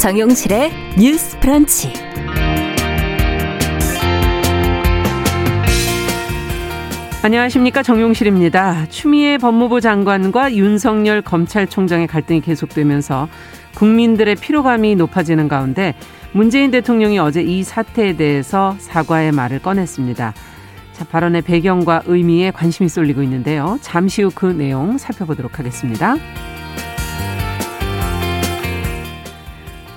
정용실의 뉴스 프런치. 안녕하십니까 정용실입니다. 추미애 법무부 장관과 윤석열 검찰총장의 갈등이 계속되면서 국민들의 피로감이 높아지는 가운데 문재인 대통령이 어제 이 사태에 대해서 사과의 말을 꺼냈습니다. 자, 발언의 배경과 의미에 관심이 쏠리고 있는데요. 잠시 후 그 내용 살펴보도록 하겠습니다.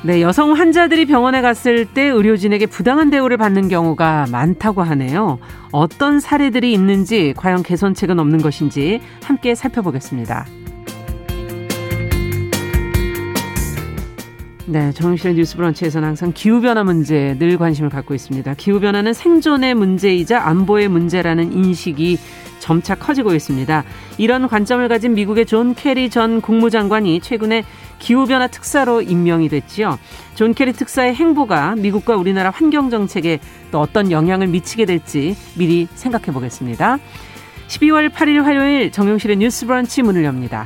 네, 여성 환자들이 병원에 갔을 때 의료진에게 부당한 대우를 받는 경우가 많다고 하네요. 어떤 사례들이 있는지, 과연 개선책은 없는 것인지 함께 살펴보겠습니다. 네, 정용실의 뉴스 브런치에서는 항상 기후변화 문제에 늘 관심을 갖고 있습니다. 기후변화는 생존의 문제이자 안보의 문제라는 인식이 점차 커지고 있습니다. 이런 관점을 가진 미국의 존 케리 전 국무장관이 최근에 기후변화 특사로 임명이 됐지요. 존 케리 특사의 행보가 미국과 우리나라 환경 정책에 또 어떤 영향을 미치게 될지 미리 생각해 보겠습니다. 12월 8일 화요일 정용실의 뉴스 브런치 문을 엽니다.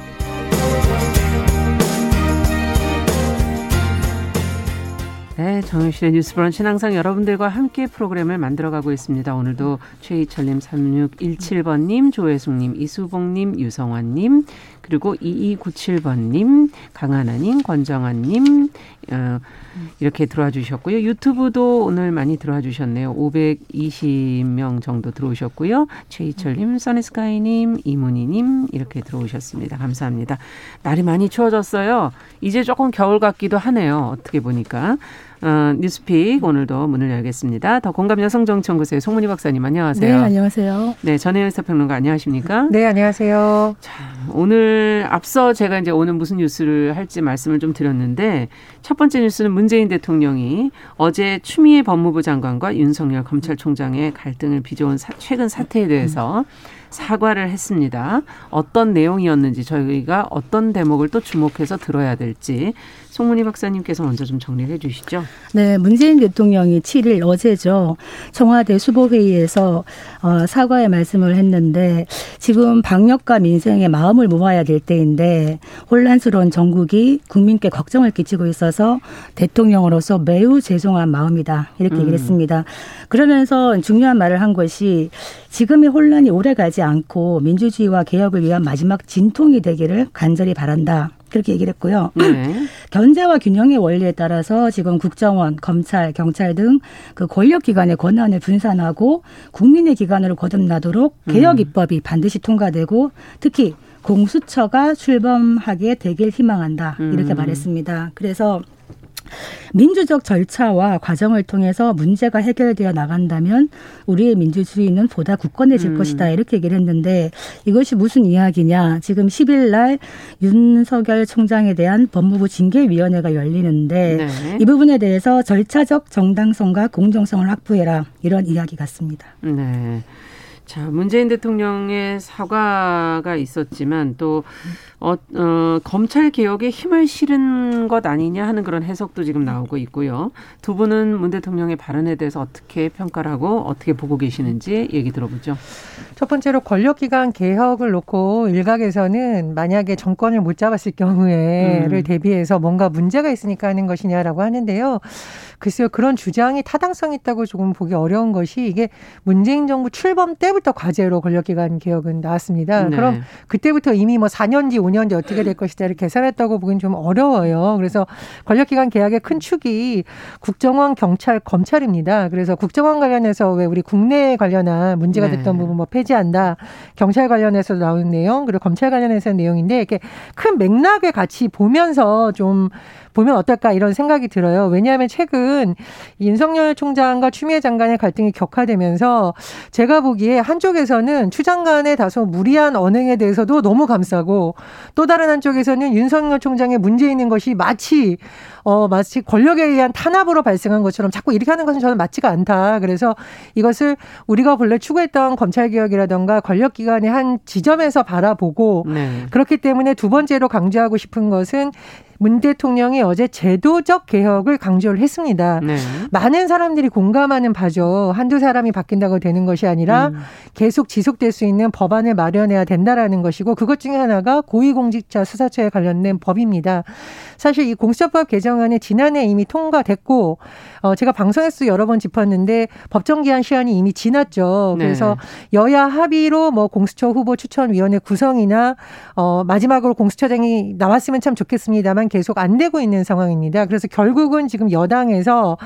네, 정유실의 뉴스 브런치는 항상 여러분들과 함께 프로그램을 만들어가고 있습니다. 오늘도 최희철님, 3617번님, 조혜숙님, 이수봉님, 유성환님, 그리고 2297번님, 강하나님, 권정환님, 어, 이렇게 들어와 주셨고요. 유튜브도 오늘 많이 들어와 주셨네요. 520명 정도 들어오셨고요. 최희철님, 써니스카이님, 이문희님, 이렇게 들어오셨습니다. 감사합니다. 날이 많이 추워졌어요. 이제 조금 겨울 같기도 하네요. 어떻게 보니까. 어, 뉴스픽 오늘도 문을 열겠습니다. 더 공감 여성 정치연구소의 송문희 박사님 안녕하세요. 네, 안녕하세요. 네, 전혜연 사평론가 안녕하십니까? 네, 안녕하세요. 자, 오늘 앞서 제가 이제 오늘 무슨 뉴스를 할지 말씀을 좀 드렸는데 첫 번째 뉴스는 문재인 대통령이 어제 추미애 법무부 장관과 윤석열 검찰총장의 갈등을 빚어온 사, 최근 사태에 대해서 사과를 했습니다. 어떤 내용이었는지 저희가 어떤 대목을 또 주목해서 들어야 될지 송문희 박사님께서 먼저 좀 정리를 해 주시죠. 네, 문재인 대통령이 7일 어제죠. 청와대 수보회의에서 어, 사과의 말씀을 했는데 지금 방역과 민생에 마음을 모아야 될 때인데 혼란스러운 전국이 국민께 걱정을 끼치고 있어서 대통령으로서 매우 죄송한 마음이다. 이렇게 얘기를 음. 했습니다. 그러면서 중요한 말을 한 것이 지금의 혼란이 오래 가지 않고 민주주의와 개혁을 위한 마지막 진통이 되기를 간절히 바란다. 그렇게 얘기를 했고요. 네. 견제와 균형의 원리에 따라서 지금 국정원, 검찰, 경찰 등 그 권력기관의 권한을 분산하고 국민의 기관으로 거듭나도록 개혁 음. 입법이 반드시 통과되고 특히 공수처가 출범하게 되길 희망한다. 이렇게 음. 말했습니다. 그래서 민주적 절차와 과정을 통해서 문제가 해결되어 나간다면 우리의 민주주의는 보다 굳건해질 음. 것이다 이렇게 얘기를 했는데 이것이 무슨 이야기냐 지금 10일 날 윤석열 총장에 대한 법무부 징계위원회가 열리는데 네. 이 부분에 대해서 절차적 정당성과 공정성을 확보해라 이런 이야기 같습니다. 네. 자, 문재인 대통령의 사과가 있었지만 또 어, 어, 검찰 개혁에 힘을 실은 것 아니냐 하는 그런 해석도 지금 나오고 있고요. 두 분은 문 대통령의 발언에 대해서 어떻게 평가를 하고 어떻게 보고 계시는지 얘기 들어보죠. 첫 번째로 권력기관 개혁을 놓고 일각에서는 만약에 정권을 못 잡았을 경우에를 음. 대비해서 뭔가 문제가 있으니까 하는 것이냐라고 하는데요. 글쎄요, 그런 주장이 타당성 있다고 조금 보기 어려운 것이 이게 문재인 정부 출범 때부터 과제로 권력기관 개혁은 나왔습니다. 네. 그럼 그때부터 이미 뭐 4년 뒤, 5년 뒤 어떻게 될 것이다를 계산했다고 보기는 좀 어려워요. 그래서 권력기관 개혁의 큰 축이 국정원, 경찰, 검찰입니다. 그래서 국정원 관련해서 왜 우리 국내 관련한 문제가 네. 됐던 네. 부분 뭐 폐지한다, 경찰 관련해서 나오는 내용, 그리고 검찰 관련해서 내용인데 이렇게 큰 맥락을 같이 보면서 좀 보면 어떨까 이런 생각이 들어요. 왜냐하면 최근 윤석열 총장과 추미애 장관의 갈등이 격화되면서 제가 보기에 한쪽에서는 추 장관의 다소 무리한 언행에 대해서도 너무 감싸고 또 다른 한쪽에서는 윤석열 총장의 문제 있는 것이 마치 어, 마치 권력에 의한 탄압으로 발생한 것처럼 자꾸 이렇게 하는 것은 저는 맞지가 않다. 그래서 이것을 우리가 본래 추구했던 검찰 개혁이라던가 권력 기관의 한 지점에서 바라보고 네. 그렇기 때문에 두 번째로 강조하고 싶은 것은 문 대통령이 어제 제도적 개혁을 강조를 했습니다. 네. 많은 사람들이 공감하는 바죠. 한두 사람이 바뀐다고 되는 것이 아니라 음. 계속 지속될 수 있는 법안을 마련해야 된다라는 것이고 그것 중에 하나가 고위공직자 수사처에 관련된 법입니다. 사실 이 공수처법 개정안이 지난해 이미 통과됐고 어 제가 방송에서 여러 번 짚었는데 법정 기한 시한이 이미 지났죠. 네. 그래서 여야 합의로 뭐 공수처 후보 추천위원회 구성이나 어 마지막으로 공수처장이 나왔으면 참 좋겠습니다만 계속 안 되고 있는 상황입니다. 그래서 결국은 지금 여당에서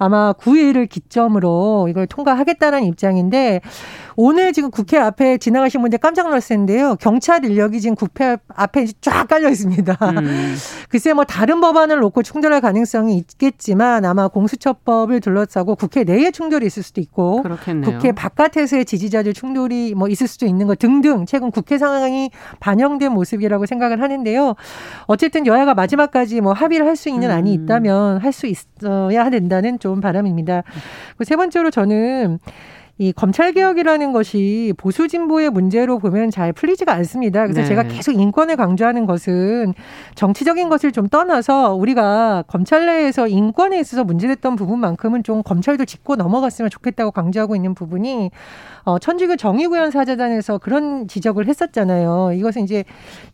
아마 9일을 기점으로 이걸 통과하겠다는 입장인데 오늘 지금 국회 앞에 지나가신 분들 깜짝 놀랐을 텐데요. 경찰 인력이 지금 국회 앞에 쫙 깔려 있습니다. 음. 글쎄 뭐 다른 법안을 놓고 충돌할 가능성이 있겠지만 아마 공수처법을 둘러싸고 국회 내에 충돌이 있을 수도 있고 그렇겠네요. 국회 바깥에서의 지지자들 충돌이 뭐 있을 수도 있는 것 등등 최근 국회 상황이 반영된 모습이라고 생각을 하는데요. 어쨌든 여야가 마지막까지 뭐 합의를 할 수 있는 음. 안이 있다면 할 수 있어야 된다는 좀 바람입니다. 세 번째로 저는 이 검찰 개혁이라는 것이 보수 진보의 문제로 보면 잘 풀리지가 않습니다. 그래서 네. 제가 계속 인권을 강조하는 것은 정치적인 것을 좀 떠나서 우리가 검찰 내에서 인권에 있어서 문제됐던 부분만큼은 좀 검찰도 짚고 넘어갔으면 좋겠다고 강조하고 있는 부분이 어, 천주교 정의구현 사재단에서 그런 지적을 했었잖아요. 이것은 이제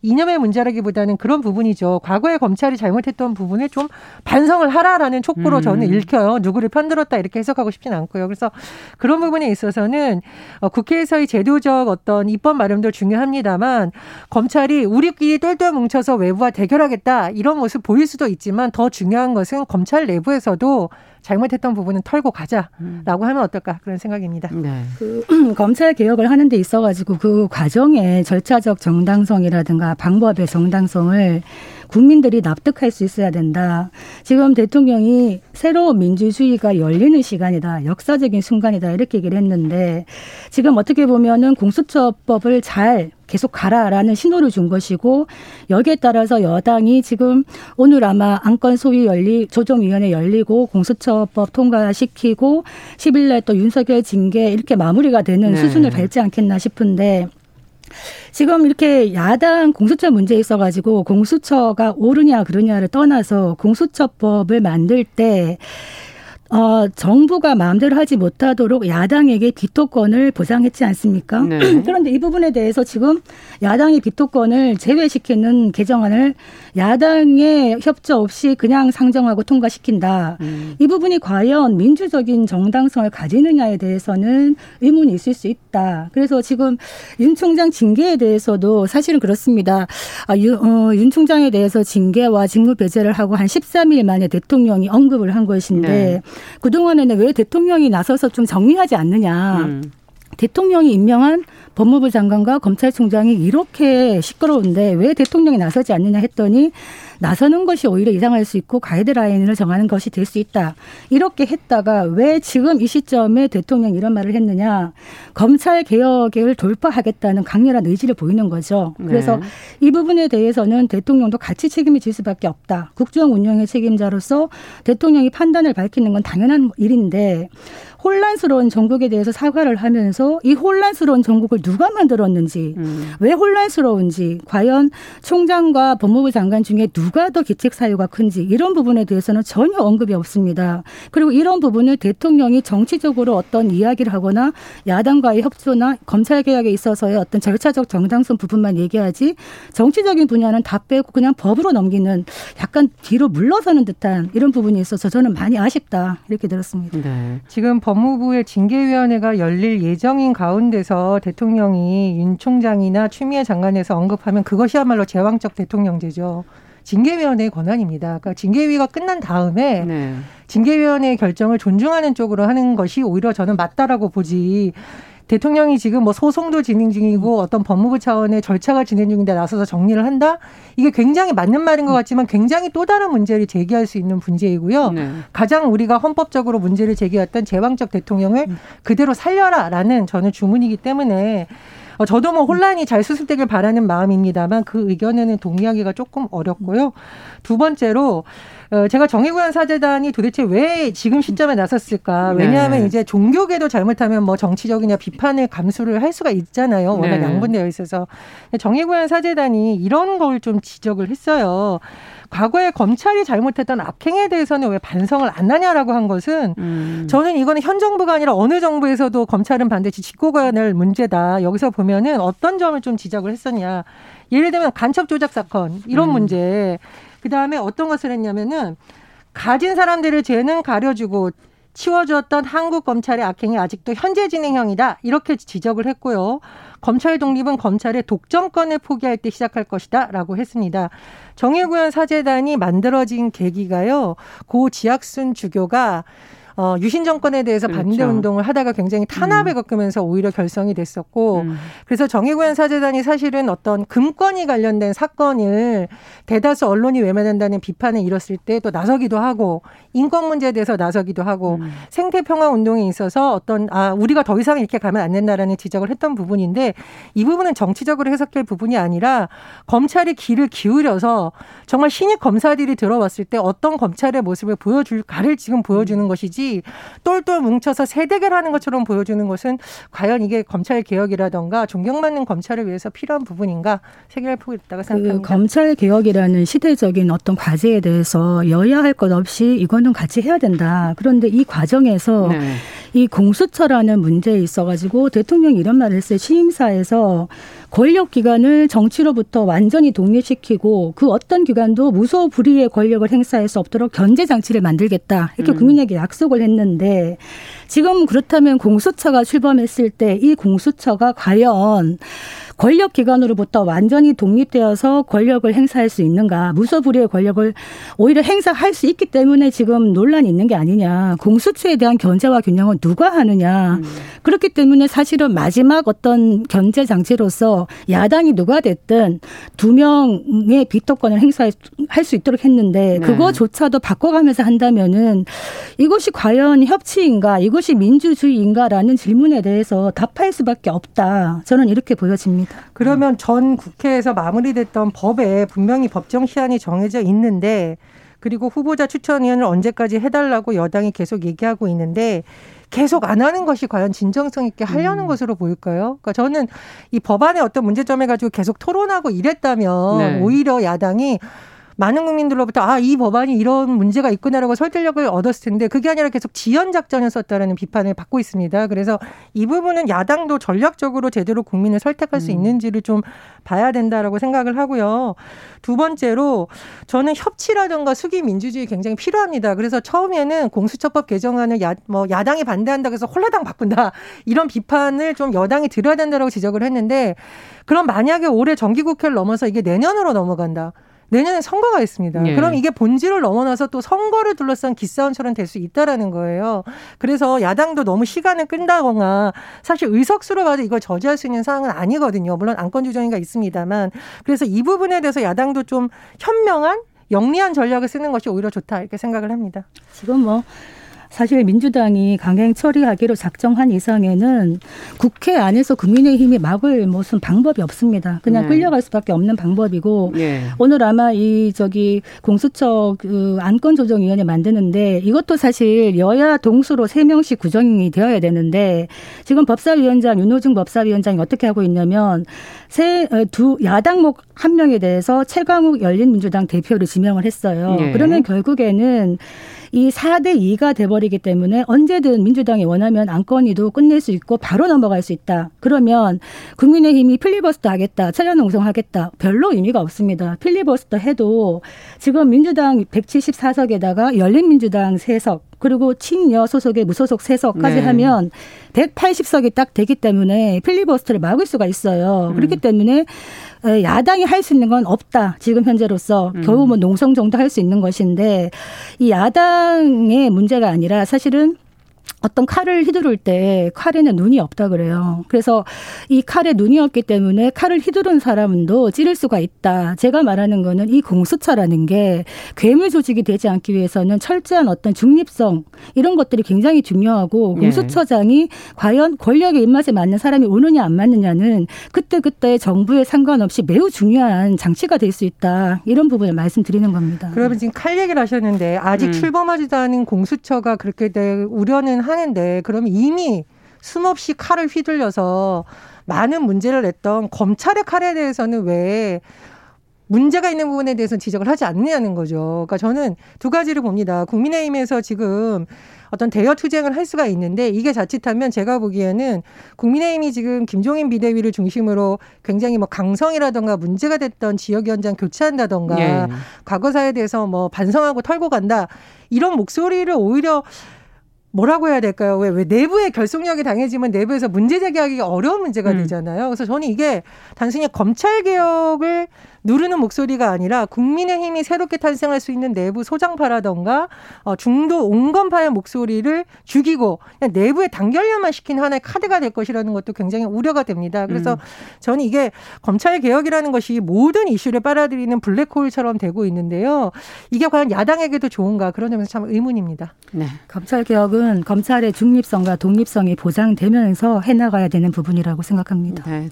이념의 문제라기보다는 그런 부분이죠. 과거에 검찰이 잘못했던 부분을 좀 반성을 하라라는 촉구로 음. 저는 읽혀요. 누구를 편들었다 이렇게 해석하고 싶지는 않고요. 그래서 그런 부분에 있어서는 어, 국회에서의 제도적 어떤 입법 마련도 중요합니다만 검찰이 우리끼리 똘똘 뭉쳐서 외부와 대결하겠다 이런 모습 보일 수도 있지만 더 중요한 것은 검찰 내부에서도 잘못했던 부분은 털고 가자라고 음. 하면 어떨까 그런 생각입니다. 네. 그 검찰 개혁을 하는 데 있어 가지고 그 과정의 절차적 정당성이라든가 방법의 정당성을 국민들이 납득할 수 있어야 된다. 지금 대통령이 새로운 민주주의가 열리는 시간이다. 역사적인 순간이다. 이렇게 얘기를 했는데 지금 어떻게 보면은 공수처법을 잘 계속 가라라는 신호를 준 것이고 여기에 따라서 여당이 지금 오늘 아마 안건 소위 열리 조정위원회 열리고 공수처법 통과시키고 10일 날 또 윤석열 징계 이렇게 마무리가 되는 네. 수순을 밟지 않겠나 싶은데 지금 이렇게 야당 공수처 문제에 있어가지고 공수처가 옳으냐 그르냐를 떠나서 공수처법을 만들 때 어, 정부가 마음대로 하지 못하도록 야당에게 비토권을 보장했지 않습니까? 네. 그런데 이 부분에 대해서 지금 야당의 비토권을 제외시키는 개정안을 야당의 협조 없이 그냥 상정하고 통과시킨다. 음. 이 부분이 과연 민주적인 정당성을 가지느냐에 대해서는 의문이 있을 수 있다. 그래서 지금 윤 총장 징계에 대해서도 사실은 그렇습니다. 아, 유, 어, 윤 총장에 대해서 징계와 직무 배제를 하고 한 13일 만에 대통령이 언급을 한 것인데 네. 그동안에는 왜 대통령이 나서서 좀 정리하지 않느냐. 음. 대통령이 임명한 법무부 장관과 검찰총장이 이렇게 시끄러운데 왜 대통령이 나서지 않느냐 했더니 나서는 것이 오히려 이상할 수 있고 가이드라인을 정하는 것이 될 수 있다. 이렇게 했다가 왜 지금 이 시점에 대통령이 이런 말을 했느냐. 검찰 개혁을 돌파하겠다는 강렬한 의지를 보이는 거죠. 그래서 네. 이 부분에 대해서는 대통령도 같이 책임을 질 수밖에 없다. 국정 운영의 책임자로서 대통령이 판단을 밝히는 건 당연한 일인데 혼란스러운 전국에 대해서 사과를 하면서 이 혼란스러운 전국을 누가 만들었는지 음. 왜 혼란스러운지 과연 총장과 법무부 장관 중에 누가 더 기책 사유가 큰지 이런 부분에 대해서는 전혀 언급이 없습니다. 그리고 이런 부분을 대통령이 정치적으로 어떤 이야기를 하거나 야당과의 협조나 검찰 개혁에 있어서의 어떤 절차적 정당성 부분만 얘기하지 정치적인 분야는 다 빼고 그냥 법으로 넘기는 약간 뒤로 물러서는 듯한 이런 부분이 있어서 저는 많이 아쉽다 이렇게 들었습니다. 네. 지금 법무부의 징계위원회가 열릴 예정인 가운데서 대통령이 윤 총장이나 추미애 장관에서 언급하면 그것이야말로 제왕적 대통령제죠. 징계위원회의 권한입니다. 그러니까 징계위가 끝난 다음에 네. 징계위원회의 결정을 존중하는 쪽으로 하는 것이 오히려 저는 맞다라고 보지 대통령이 지금 뭐 소송도 진행 중이고 어떤 법무부 차원의 절차가 진행 중인데 나서서 정리를 한다? 이게 굉장히 맞는 말인 것 같지만 굉장히 또 다른 문제를 제기할 수 있는 문제이고요. 네. 가장 우리가 헌법적으로 문제를 제기했던 제왕적 대통령을 음. 그대로 살려라라는 저는 주문이기 때문에 어, 저도 뭐 혼란이 잘 수습되길 바라는 마음입니다만 그 의견에는 동의하기가 조금 어렵고요. 두 번째로 어, 제가 정의구현 사재단이 도대체 왜 지금 시점에 나섰을까? 네. 왜냐하면 네. 이제 종교계도 잘못하면 뭐 정치적이냐 비판을 감수를 할 수가 있잖아요. 워낙 네. 양분되어 있어서 정의구현 사재단이 이런 걸 좀 지적을 했어요. 과거에 검찰이 잘못했던 악행에 대해서는 왜 반성을 안 하냐라고 한 것은 음. 저는 이거는 현 정부가 아니라 어느 정부에서도 검찰은 반드시 짚고 가야 할 문제다. 여기서 보면은 어떤 점을 좀 지적을 했었냐. 예를 들면 간첩 조작 사건 이런 음. 문제. 그다음에 어떤 것을 했냐면은 가진 사람들의 죄는 가려주고 치워주었던 한국 검찰의 악행이 아직도 현재 진행형이다. 이렇게 지적을 했고요. 검찰 독립은 검찰의 독점권을 포기할 때 시작할 것이다. 라고 했습니다. 정의구현 사재단이 만들어진 계기가요. 고 지학순 주교가 어, 유신 정권에 대해서 그렇죠. 반대 운동을 하다가 굉장히 탄압에 음. 겪으면서 오히려 결성이 됐었고 음. 그래서 정의구현 사재단이 사실은 어떤 금권이 관련된 사건을 대다수 언론이 외면한다는 비판을 일었을 때 또 나서기도 하고 인권 문제에 대해서 나서기도 하고 음. 생태 평화 운동에 있어서 어떤 아 우리가 더 이상 이렇게 가면 안 된다라는 지적을 했던 부분인데 이 부분은 정치적으로 해석할 부분이 아니라 검찰이 귀를 기울여서 정말 신입 검사들이 들어왔을 때 어떤 검찰의 모습을 보여줄까를 지금 보여주는 음. 것이지 똘똘 뭉쳐서 세대결 하는 것처럼 보여주는 것은 과연 이게 검찰 개혁이라던가 존경받는 검찰을 위해서 필요한 부분인가 세계할 폭이 있다고 그 생각합니다. 그 검찰 개혁이라는 시대적인 어떤 과제에 대해서 여야 할 것 없이 이거는 같이 해야 된다. 그런데 이 과정에서 네. 이 공수처라는 문제에 있어가지고 대통령이 이런 말을 했어요. 취임사에서 권력 기관을 정치로부터 완전히 독립시키고 그 어떤 기관도 무소 불위의 권력을 행사할 수 없도록 견제 장치를 만들겠다 이렇게 음. 국민에게 약속을 했는데 지금 그렇다면 공수처가 출범했을 때 이 공수처가 과연 권력 기관으로부터 완전히 독립되어서 권력을 행사할 수 있는가 무소불위의 권력을 오히려 행사할 수 있기 때문에 지금 논란이 있는 게 아니냐 공수처에 대한 견제와 균형은 누가 하느냐 음. 그렇기 때문에 사실은 마지막 어떤 견제 장치로서 야당이 누가 됐든 두 명의 비토권을 행사할 수 있도록 했는데 네. 그거조차도 바꿔가면서 한다면은 이것이 과연 협치인가 이것이 민주주의인가라는 질문에 대해서 답할 수밖에 없다 저는 이렇게 보여집니다. 있습니다. 그러면 전 국회에서 마무리됐던 법에 분명히 법정 시한이 정해져 있는데 그리고 후보자 추천위원을 언제까지 해달라고 여당이 계속 얘기하고 있는데 계속 안 하는 것이 과연 진정성 있게 하려는 음. 것으로 보일까요? 그러니까 저는 이 법안의 어떤 문제점에 가지고 계속 토론하고 이랬다면 네. 오히려 야당이 많은 국민들로부터 아, 이 법안이 이런 문제가 있구나라고 설득력을 얻었을 텐데 그게 아니라 계속 지연 작전이었다라는 비판을 받고 있습니다. 그래서 이 부분은 야당도 전략적으로 제대로 국민을 설득할 수 음. 있는지를 좀 봐야 된다라고 생각을 하고요. 두 번째로 저는 협치라든가 수기 민주주의 굉장히 필요합니다. 그래서 처음에는 공수처법 개정안을 야, 뭐 야당이 반대한다고 해서 홀라당 바꾼다 이런 비판을 좀 여당이 들어야 된다라고 지적을 했는데 그럼 만약에 올해 정기국회를 넘어서 이게 내년으로 넘어간다. 내년에 선거가 있습니다. 예. 그럼 이게 본질을 넘어나서 또 선거를 둘러싼 기싸움처럼 될 수 있다라는 거예요. 그래서 야당도 너무 시간을 끈다거나 사실 의석수로 봐도 이걸 저지할 수 있는 상황은 아니거든요. 물론 안건 주정이가 있습니다만 그래서 이 부분에 대해서 야당도 좀 현명한 영리한 전략을 쓰는 것이 오히려 좋다 이렇게 생각을 합니다. 지금 뭐 사실 민주당이 강행 처리하기로 작정한 이상에는 국회 안에서 국민의힘이 막을 무슨 방법이 없습니다. 그냥 네. 끌려갈 수밖에 없는 방법이고 네. 오늘 아마 이 저기 공수처 그 안건 조정위원회 만드는데 이것도 사실 여야 동수로 세 명씩 구성이 되어야 되는데 지금 법사위원장 윤호중 법사위원장이 어떻게 하고 있냐면 세두 어, 야당목 한 명에 대해서 최강욱 열린민주당 대표를 지명을 했어요. 네. 그러면 결국에는 이 4대 2가 돼버리기 때문에 언제든 민주당이 원하면 안건이도 끝낼 수 있고 바로 넘어갈 수 있다. 그러면 국민의힘이 필리버스터 하겠다. 천연농성 하겠다. 별로 의미가 없습니다. 필리버스터 해도 지금 민주당 174석에다가 열린민주당 3석 그리고 친여 소속의 무소속 3석까지 네. 하면 180석이 딱 되기 때문에 필리버스터를 막을 수가 있어요. 음. 그렇기 때문에 야당이 할 수 있는 건 없다. 지금 현재로서 음. 겨우 뭐 농성 정도 할 수 있는 것인데 이 야당의 문제가 아니라 사실은 어떤 칼을 휘두를 때 칼에는 눈이 없다 그래요. 그래서 이 칼에 눈이 없기 때문에 칼을 휘두른 사람도 찌를 수가 있다. 제가 말하는 거는 이 공수처라는 게 괴물 조직이 되지 않기 위해서는 철저한 어떤 중립성 이런 것들이 굉장히 중요하고 예. 공수처장이 과연 권력의 입맛에 맞는 사람이 오느냐 안 맞느냐는 그때 그때 정부에 상관없이 매우 중요한 장치가 될 수 있다. 이런 부분을 말씀드리는 겁니다. 그러면 지금 칼 얘기를 하셨는데 아직 음. 출범하지도 않은 공수처가 그렇게 될 우려는 하는데 그러면 이미 숨없이 칼을 휘둘려서 많은 문제를 냈던 검찰의 칼에 대해서는 왜 문제가 있는 부분에 대해서 지적을 하지 않느냐는 거죠. 그러니까 저는 두 가지를 봅니다. 국민의힘에서 지금 어떤 대여 투쟁을 할 수가 있는데 이게 자칫하면 제가 보기에는 국민의힘이 지금 김종인 비대위를 중심으로 굉장히 뭐 강성이라던가 문제가 됐던 지역위원장 교체한다던가 예. 과거사에 대해서 뭐 반성하고 털고 간다 이런 목소리를 오히려 뭐라고 해야 될까요? 왜, 왜 내부의 결속력이 당해지면 내부에서 문제 제기하기 어려운 문제가 음. 되잖아요. 그래서 저는 이게 단순히 검찰 개혁을 누르는 목소리가 아니라 국민의힘이 새롭게 탄생할 수 있는 내부 소장파라던가 어, 중도 온건파의 목소리를 죽이고 그냥 내부의 단결력만 시킨 하나의 카드가 될 것이라는 것도 굉장히 우려가 됩니다. 그래서 음. 저는 이게 검찰 개혁이라는 것이 모든 이슈를 빨아들이는 블랙홀처럼 되고 있는데요. 이게 과연 야당에게도 좋은가 그런 점에서 참 의문입니다. 네. 검찰 개혁은 검찰의 중립성과 독립성이 보장되면서 해나가야 되는 부분이라고 생각합니다. 네.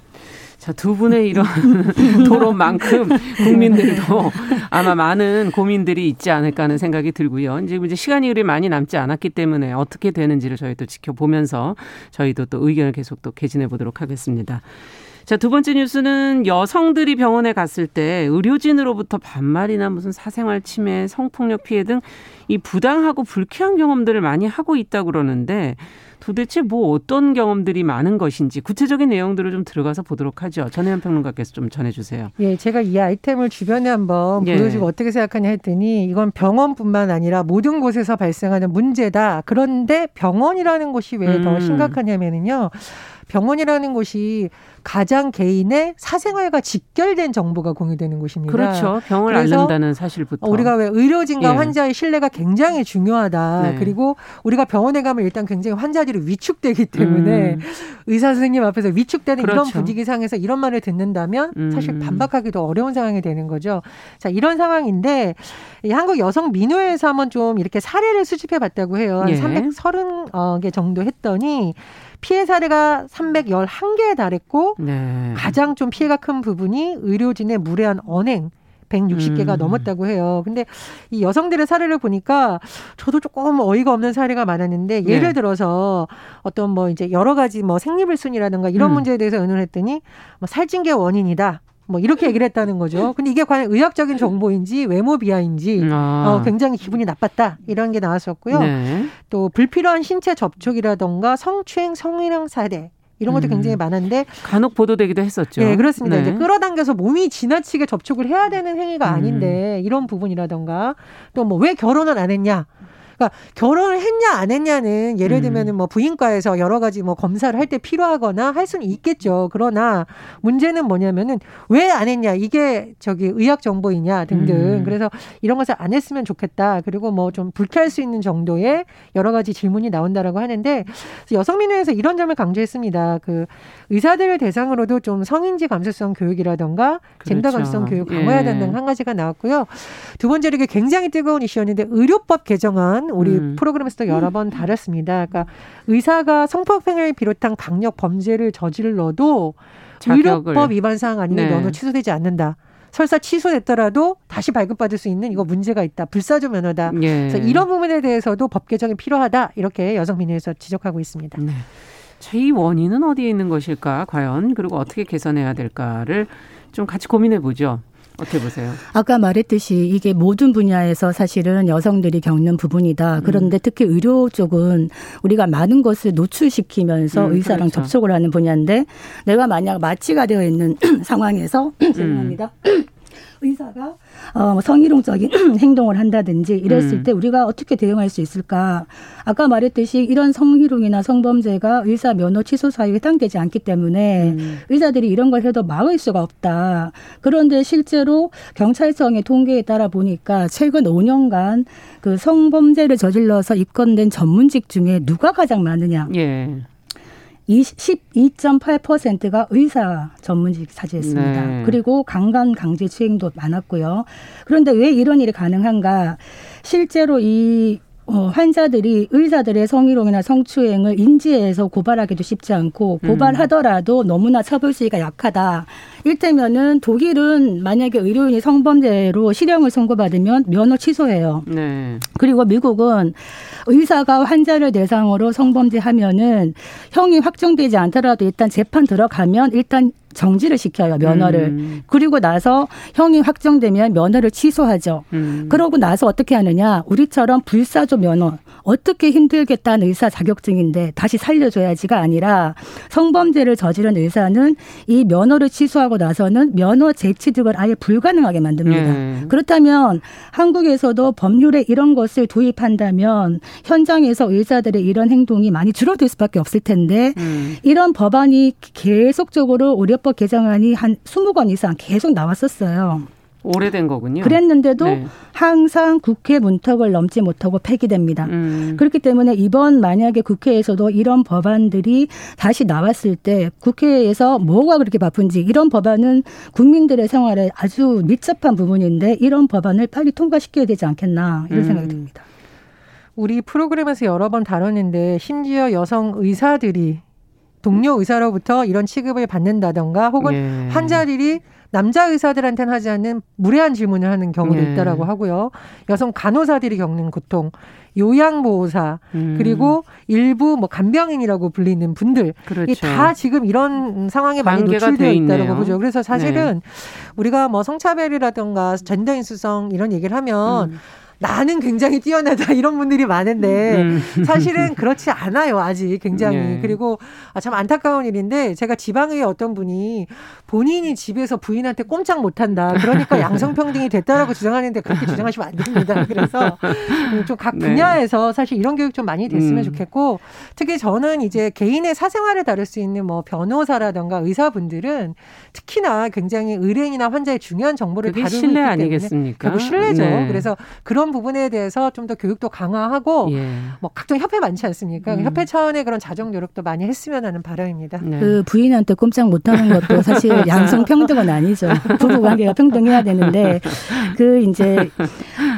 자, 두 분의 이런 토론만큼 국민들도 아마 많은 고민들이 있지 않을까 하는 생각이 들고요. 이제 이제 시간이 그리 많이 남지 않았기 때문에 어떻게 되는지를 저희 도 지켜보면서 저희도 또 의견을 계속 또 개진해 보도록 하겠습니다. 자, 두 번째 뉴스는 여성들이 병원에 갔을 때 의료진으로부터 반말이나 무슨 사생활 침해, 성폭력 피해 등 이 부당하고 불쾌한 경험들을 많이 하고 있다고 그러는데 도대체 뭐 어떤 경험들이 많은 것인지 구체적인 내용들을 좀 들어가서 보도록 하죠. 전혜연 평론가께서 좀 전해주세요. 예, 제가 이 아이템을 주변에 한번 예. 보여주고 어떻게 생각하냐 했더니 이건 병원뿐만 아니라 모든 곳에서 발생하는 문제다. 그런데 병원이라는 곳이 왜더 음. 심각하냐면은요. 병원이라는 곳이 가장 개인의 사생활과 직결된 정보가 공유되는 곳입니다. 그렇죠. 병을 앓는다는 사실부터. 우리가 왜 의료진과 예. 환자의 신뢰가 굉장히 중요하다. 네. 그리고 우리가 병원에 가면 일단 굉장히 환자들이 위축되기 때문에 음. 의사 선생님 앞에서 위축되는 그렇죠. 이런 분위기 상에서 이런 말을 듣는다면 음. 사실 반박하기도 어려운 상황이 되는 거죠. 자, 이런 상황인데 이 한국 여성 민호회에서 한번 좀 이렇게 사례를 수집해 봤다고 해요. 한 예. 330개 정도 했더니 피해 사례가 311개에 달했고 네. 가장 좀 피해가 큰 부분이 의료진의 무례한 언행 160개가 음. 넘었다고 해요. 근데 이 여성들의 사례를 보니까 저도 조금 어이가 없는 사례가 많았는데 네. 예를 네. 들어서 어떤 뭐 이제 여러 가지 뭐 생리불순이라든가 이런 음. 문제에 대해서 의논을 했더니 뭐 살찐 게 원인이다. 뭐 이렇게 얘기를 했다는 거죠. 근데 이게 과연 의학적인 정보인지 외모 비하인지 아. 어, 굉장히 기분이 나빴다 이런 게 나왔었고요. 네. 또 불필요한 신체 접촉이라던가 성추행 성희롱 사례 이런 것도 음. 굉장히 많은데 간혹 보도되기도 했었죠. 네, 그렇습니다. 네. 이제 끌어당겨서 몸이 지나치게 접촉을 해야 되는 행위가 아닌데 음. 이런 부분이라던가 또 뭐 왜 결혼을 안 했냐 그러니까 결혼을 했냐 안 했냐는 예를 음. 들면은 뭐 부인과에서 여러 가지 뭐 검사를 할 때 필요하거나 할 수는 있겠죠. 그러나 문제는 뭐냐면은 왜 안 했냐 이게 저기 의학 정보이냐 등등. 음. 그래서 이런 것을 안 했으면 좋겠다. 그리고 뭐 좀 불쾌할 수 있는 정도의 여러 가지 질문이 나온다라고 하는데 여성민회에서 이런 점을 강조했습니다. 그 의사들을 대상으로도 좀 성인지 감수성 교육이라던가 그렇죠. 젠더 감수성 교육 강화해야 된다는 예. 한 가지가 나왔고요. 두 번째로 이게 굉장히 뜨거운 이슈였는데 의료법 개정안 우리 음. 프로그램에서도 여러 번 다뤘습니다. 그러니까 의사가 성폭행을 비롯한 강력 범죄를 저질러도 의료법 위반 사항 아니면 네. 면허 취소되지 않는다. 설사 취소됐더라도 다시 발급받을 수 있는 이거 문제가 있다. 불사조 면허다. 예. 그래서 이런 부분에 대해서도 법 개정이 필요하다. 이렇게 여성민회에서 지적하고 있습니다. 네. 이 원인은 어디에 있는 것일까? 과연 그리고 어떻게 개선해야 될까를 좀 같이 고민해 보죠. 어떻게 보세요? 아까 말했듯이 이게 모든 분야에서 사실은 여성들이 겪는 부분이다. 그런데 음. 특히 의료 쪽은 우리가 많은 것을 노출시키면서 음, 의사랑 그렇죠. 접촉을 하는 분야인데 내가 만약 마취가 되어 있는 상황에서 음. 죄송합니다. 의사가 어, 뭐 성희롱적인 행동을 한다든지 이랬을 음. 때 우리가 어떻게 대응할 수 있을까? 아까 말했듯이 이런 성희롱이나 성범죄가 의사 면허 취소 사유에 해당되지 않기 때문에 음. 의사들이 이런 걸 해도 막을 수가 없다. 그런데 실제로 경찰청의 통계에 따라 보니까 최근 5년간 그 성범죄를 저질러서 입건된 전문직 중에 누가 가장 많으냐? 예. 12.8%가 의사 전문직 차지했습니다. 네. 그리고 강간 강제 추행도 많았고요. 그런데 왜 이런 일이 가능한가? 실제로 이 어, 환자들이 의사들의 성희롱이나 성추행을 인지해서 고발하기도 쉽지 않고 고발하더라도 너무나 처벌 수위가 약하다. 일테면은 독일은 만약에 의료인이 성범죄로 실형을 선고받으면 면허 취소해요. 네. 그리고 미국은 의사가 환자를 대상으로 성범죄 하면은 형이 확정되지 않더라도 일단 재판 들어가면 일단 정지를 시켜요 면허를 음. 그리고 나서 형이 확정되면 면허를 취소하죠 음. 그러고 나서 어떻게 하느냐 우리처럼 불사조 면허 어떻게 힘들겠다는 의사 자격증인데 다시 살려줘야지가 아니라 성범죄를 저지른 의사는 이 면허를 취소하고 나서는 면허 재취득을 아예 불가능하게 만듭니다. 음. 그렇다면 한국에서도 법률에 이런 것을 도입한다면 현장에서 의사들의 이런 행동이 많이 줄어들 수밖에 없을 텐데 음. 이런 법안이 계속적으로 의료법 개정안이 한 20건 이상 계속 나왔었어요. 오래된 거군요. 그랬는데도 네. 항상 국회 문턱을 넘지 못하고 폐기됩니다. 음. 그렇기 때문에 이번 만약에 국회에서도 이런 법안들이 다시 나왔을 때 국회에서 뭐가 그렇게 바쁜지 이런 법안은 국민들의 생활에 아주 밀접한 부분인데 이런 법안을 빨리 통과시켜야 되지 않겠나 이런 음. 생각이 듭니다. 우리 프로그램에서 여러 번 다뤘는데 심지어 여성 의사들이 동료 의사로부터 이런 취급을 받는다던가 혹은 예. 환자들이 남자 의사들한테는 하지 않는 무례한 질문을 하는 경우도 네. 있다라고 하고요. 여성 간호사들이 겪는 고통, 요양보호사 음. 그리고 일부 뭐 간병인이라고 불리는 분들 그렇죠. 다 지금 이런 상황에 많이 노출되어 있다라고 보죠. 그래서 사실은 네. 우리가 뭐 성차별이라든가 젠더 인수성 이런 얘기를 하면 음. 나는 굉장히 뛰어나다 이런 분들이 많은데 음. 사실은 그렇지 않아요 아직 굉장히 네. 그리고 아, 참 안타까운 일인데 제가 지방의 어떤 분이 본인이 집에서 부인한테 꼼짝 못한다 그러니까 양성평등이 됐다라고 주장하는데 그렇게 주장하시면 안 됩니다 그래서 좀 각 분야에서 네. 사실 이런 교육 좀 많이 됐으면 음. 좋겠고 특히 저는 이제 개인의 사생활을 다룰 수 있는 뭐 변호사라든가 의사분들은 특히나 굉장히 의뢰인이나 환자의 중요한 정보를 있기 때문에 아니겠습니까? 결국 신뢰죠 네. 그래서 그런 부분에 대해서 좀 더 교육도 강화하고 예. 뭐 각종 협회 많지 않습니까? 음. 협회 차원의 그런 자정 노력도 많이 했으면 하는 바람입니다. 네. 그 부인한테 꼼짝 못하는 것도 사실 양성 평등은 아니죠. 부부 관계가 평등해야 되는데 그 이제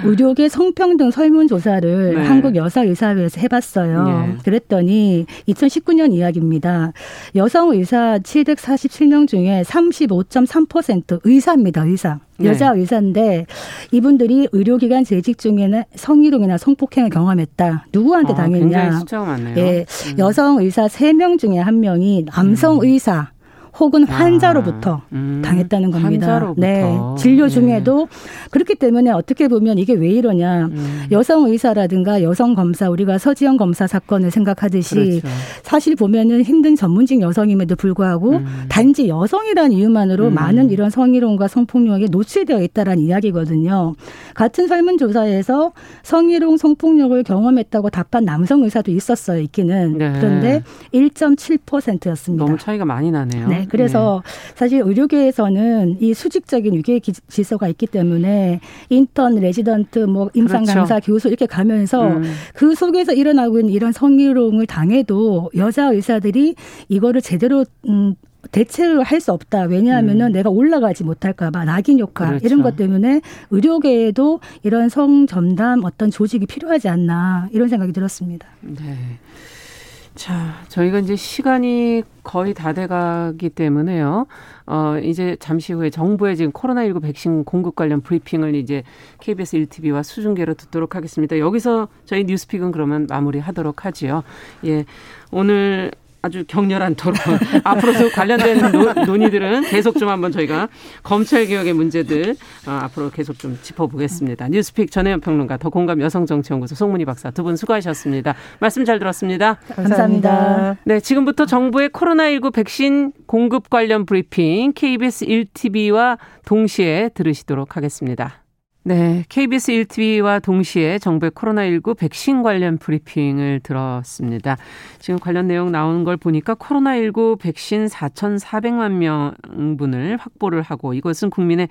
의료계 성평등 설문조사를 네. 한국 여사의사회에서 해봤어요. 네. 그랬더니 2019년 이야기입니다. 여성 의사 747명 중에 35.3% 의사입니다. 의사. 네. 여자 네. 의사인데 이분들이 의료기관 재직 중에는 성희롱이나 성폭행을 경험했다. 누구한테 아, 당했냐? 숫자가 많네요. 예, 음. 여성 의사 3명 중에 한 명이 남성 음. 의사 혹은 아, 환자로부터 아, 음, 당했다는 겁니다. 환자로부터. 네. 진료 예. 중에도 네. 그렇기 때문에 어떻게 보면 이게 왜 이러냐. 음. 여성 의사라든가 여성 검사 우리가 서지영 검사 사건을 생각하듯이 그렇죠. 사실 보면은 힘든 전문직 여성임에도 불구하고 음. 단지 여성이라는 이유만으로 음. 많은 이런 성희롱과 성폭력에 노출되어 있다라는 이야기거든요. 같은 설문조사에서 성희롱 성폭력을 경험했다고 답한 남성 의사도 있었어요. 있기는. 네. 그런데 1.7%였습니다. 너무 차이가 많이 나네요. 네. 그래서 네. 사실 의료계에서는 이 수직적인 위계 질서가 있기 때문에 인턴, 레지던트, 뭐 임상 강사, 그렇죠. 교수 이렇게 가면서 음. 그 속에서 일어나고 있는 이런 성희롱을 당해도 여자 의사들이 이거를 제대로 음 대처를 할 수 없다. 왜냐하면은 음. 내가 올라가지 못할까봐 낙인 효과 그렇죠. 이런 것 때문에 의료계에도 이런 성점담 어떤 조직이 필요하지 않나 이런 생각이 들었습니다. 네. 자, 저희가 이제 시간이 거의 다 돼가기 때문에요. 어, 이제 잠시 후에 정부의 지금 코로나19 백신 공급 관련 브리핑을 이제 KBS 1TV와 수중계로 듣도록 하겠습니다. 여기서 저희 뉴스픽은 그러면 마무리 하도록 하지요. 예. 오늘 아주 격렬한 토론. 앞으로도 관련된 노, 논의들은 계속 좀 한번 저희가 검찰 개혁의 문제들 어, 앞으로 계속 좀 짚어보겠습니다. 뉴스픽 전혜연 평론가, 더 공감 여성정치연구소 송문희 박사 두 분 수고하셨습니다. 말씀 잘 들었습니다. 감사합니다. 네, 지금부터 정부의 코로나19 백신 공급 관련 브리핑 KBS 1TV와 동시에 들으시도록 하겠습니다. 네, KBS 1TV와 동시에 정부의 코로나19 백신 관련 브리핑을 들었습니다. 지금 관련 내용 나오는 걸 보니까 코로나19 백신 4,400만 명분을 확보를 하고 이것은 국민의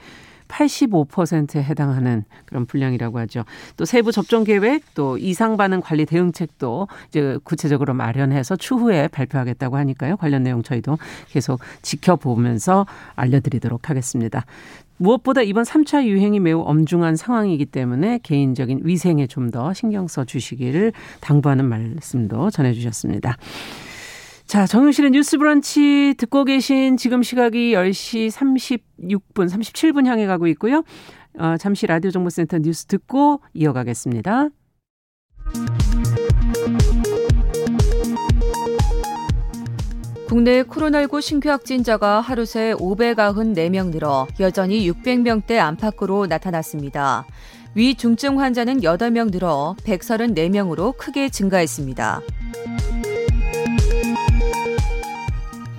85%에 해당하는 그런 분량이라고 하죠. 또 세부 접종 계획, 또 이상 반응 관리 대응책도 이제 구체적으로 마련해서 추후에 발표하겠다고 하니까요. 관련 내용 저희도 계속 지켜보면서 알려드리도록 하겠습니다. 무엇보다 이번 3차 유행이 매우 엄중한 상황이기 때문에 개인적인 위생에 좀 더 신경 써 주시기를 당부하는 말씀도 전해 주셨습니다. 자, 정용실의 뉴스 브런치 듣고 계신 지금 시각이 10시 36분, 37분 향해 가고 있고요. 어, 잠시 라디오 정보센터 뉴스 듣고 이어가겠습니다. 국내 코로나19 신규 확진자가 하루 새 594명 늘어 여전히 600명대 안팎으로 나타났습니다. 위중증 환자는 8명 늘어 134명으로 크게 증가했습니다.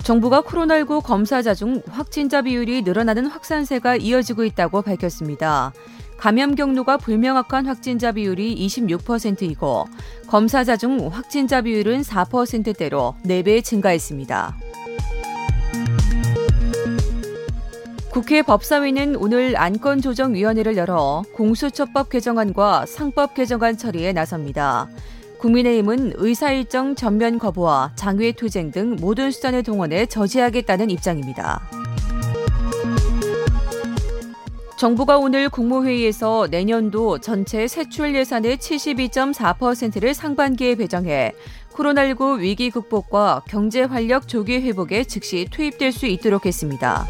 정부가 코로나19 검사자 중 확진자 비율이 늘어나는 확산세가 이어지고 있다고 밝혔습니다. 감염 경로가 불명확한 확진자 비율이 26%이고 검사자 중 확진자 비율은 4%대로 4배 증가했습니다. 국회 법사위는 오늘 안건조정위원회를 열어 공수처법 개정안과 상법 개정안 처리에 나섭니다. 국민의힘은 의사일정 전면 거부와 장외 투쟁 등 모든 수단을 동원해 저지하겠다는 입장입니다. 정부가 오늘 국무회의에서 내년도 전체 세출 예산의 72.4%를 상반기에 배정해 코로나19 위기 극복과 경제 활력 조기 회복에 즉시 투입될 수 있도록 했습니다.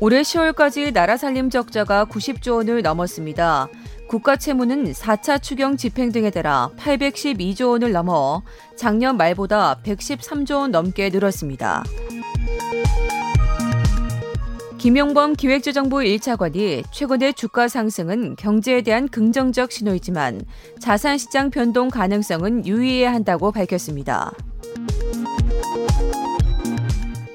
올해 10월까지 나라 살림 적자가 90조 원을 넘었습니다. 국가 채무는 4차 추경 집행 등에 따라 812조 원을 넘어 작년 말보다 113조 원 넘게 늘었습니다. 김용범 기획재정부 1차관이 최근의 주가 상승은 경제에 대한 긍정적 신호이지만 자산시장 변동 가능성은 유의해야 한다고 밝혔습니다.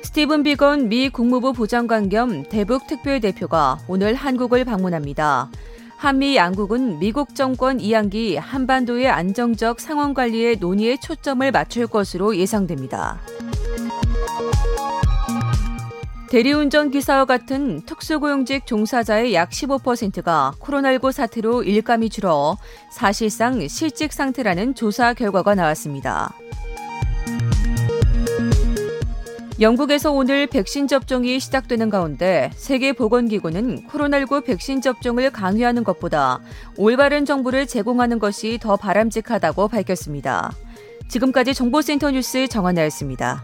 스티븐 비건 미 국무부 부장관 겸 대북 특별대표가 오늘 한국을 방문합니다. 한미 양국은 미국 정권 2학기 한반도의 안정적 상황 관리에 논의에 초점을 맞출 것으로 예상됩니다. 대리운전 기사와 같은 특수고용직 종사자의 약 15%가 코로나19 사태로 일감이 줄어 사실상 실직 상태라는 조사 결과가 나왔습니다. 영국에서 오늘 백신 접종이 시작되는 가운데 세계보건기구는 코로나19 백신 접종을 강요하는 것보다 올바른 정보를 제공하는 것이 더 바람직하다고 밝혔습니다. 지금까지 정보센터 뉴스 정한나였습니다.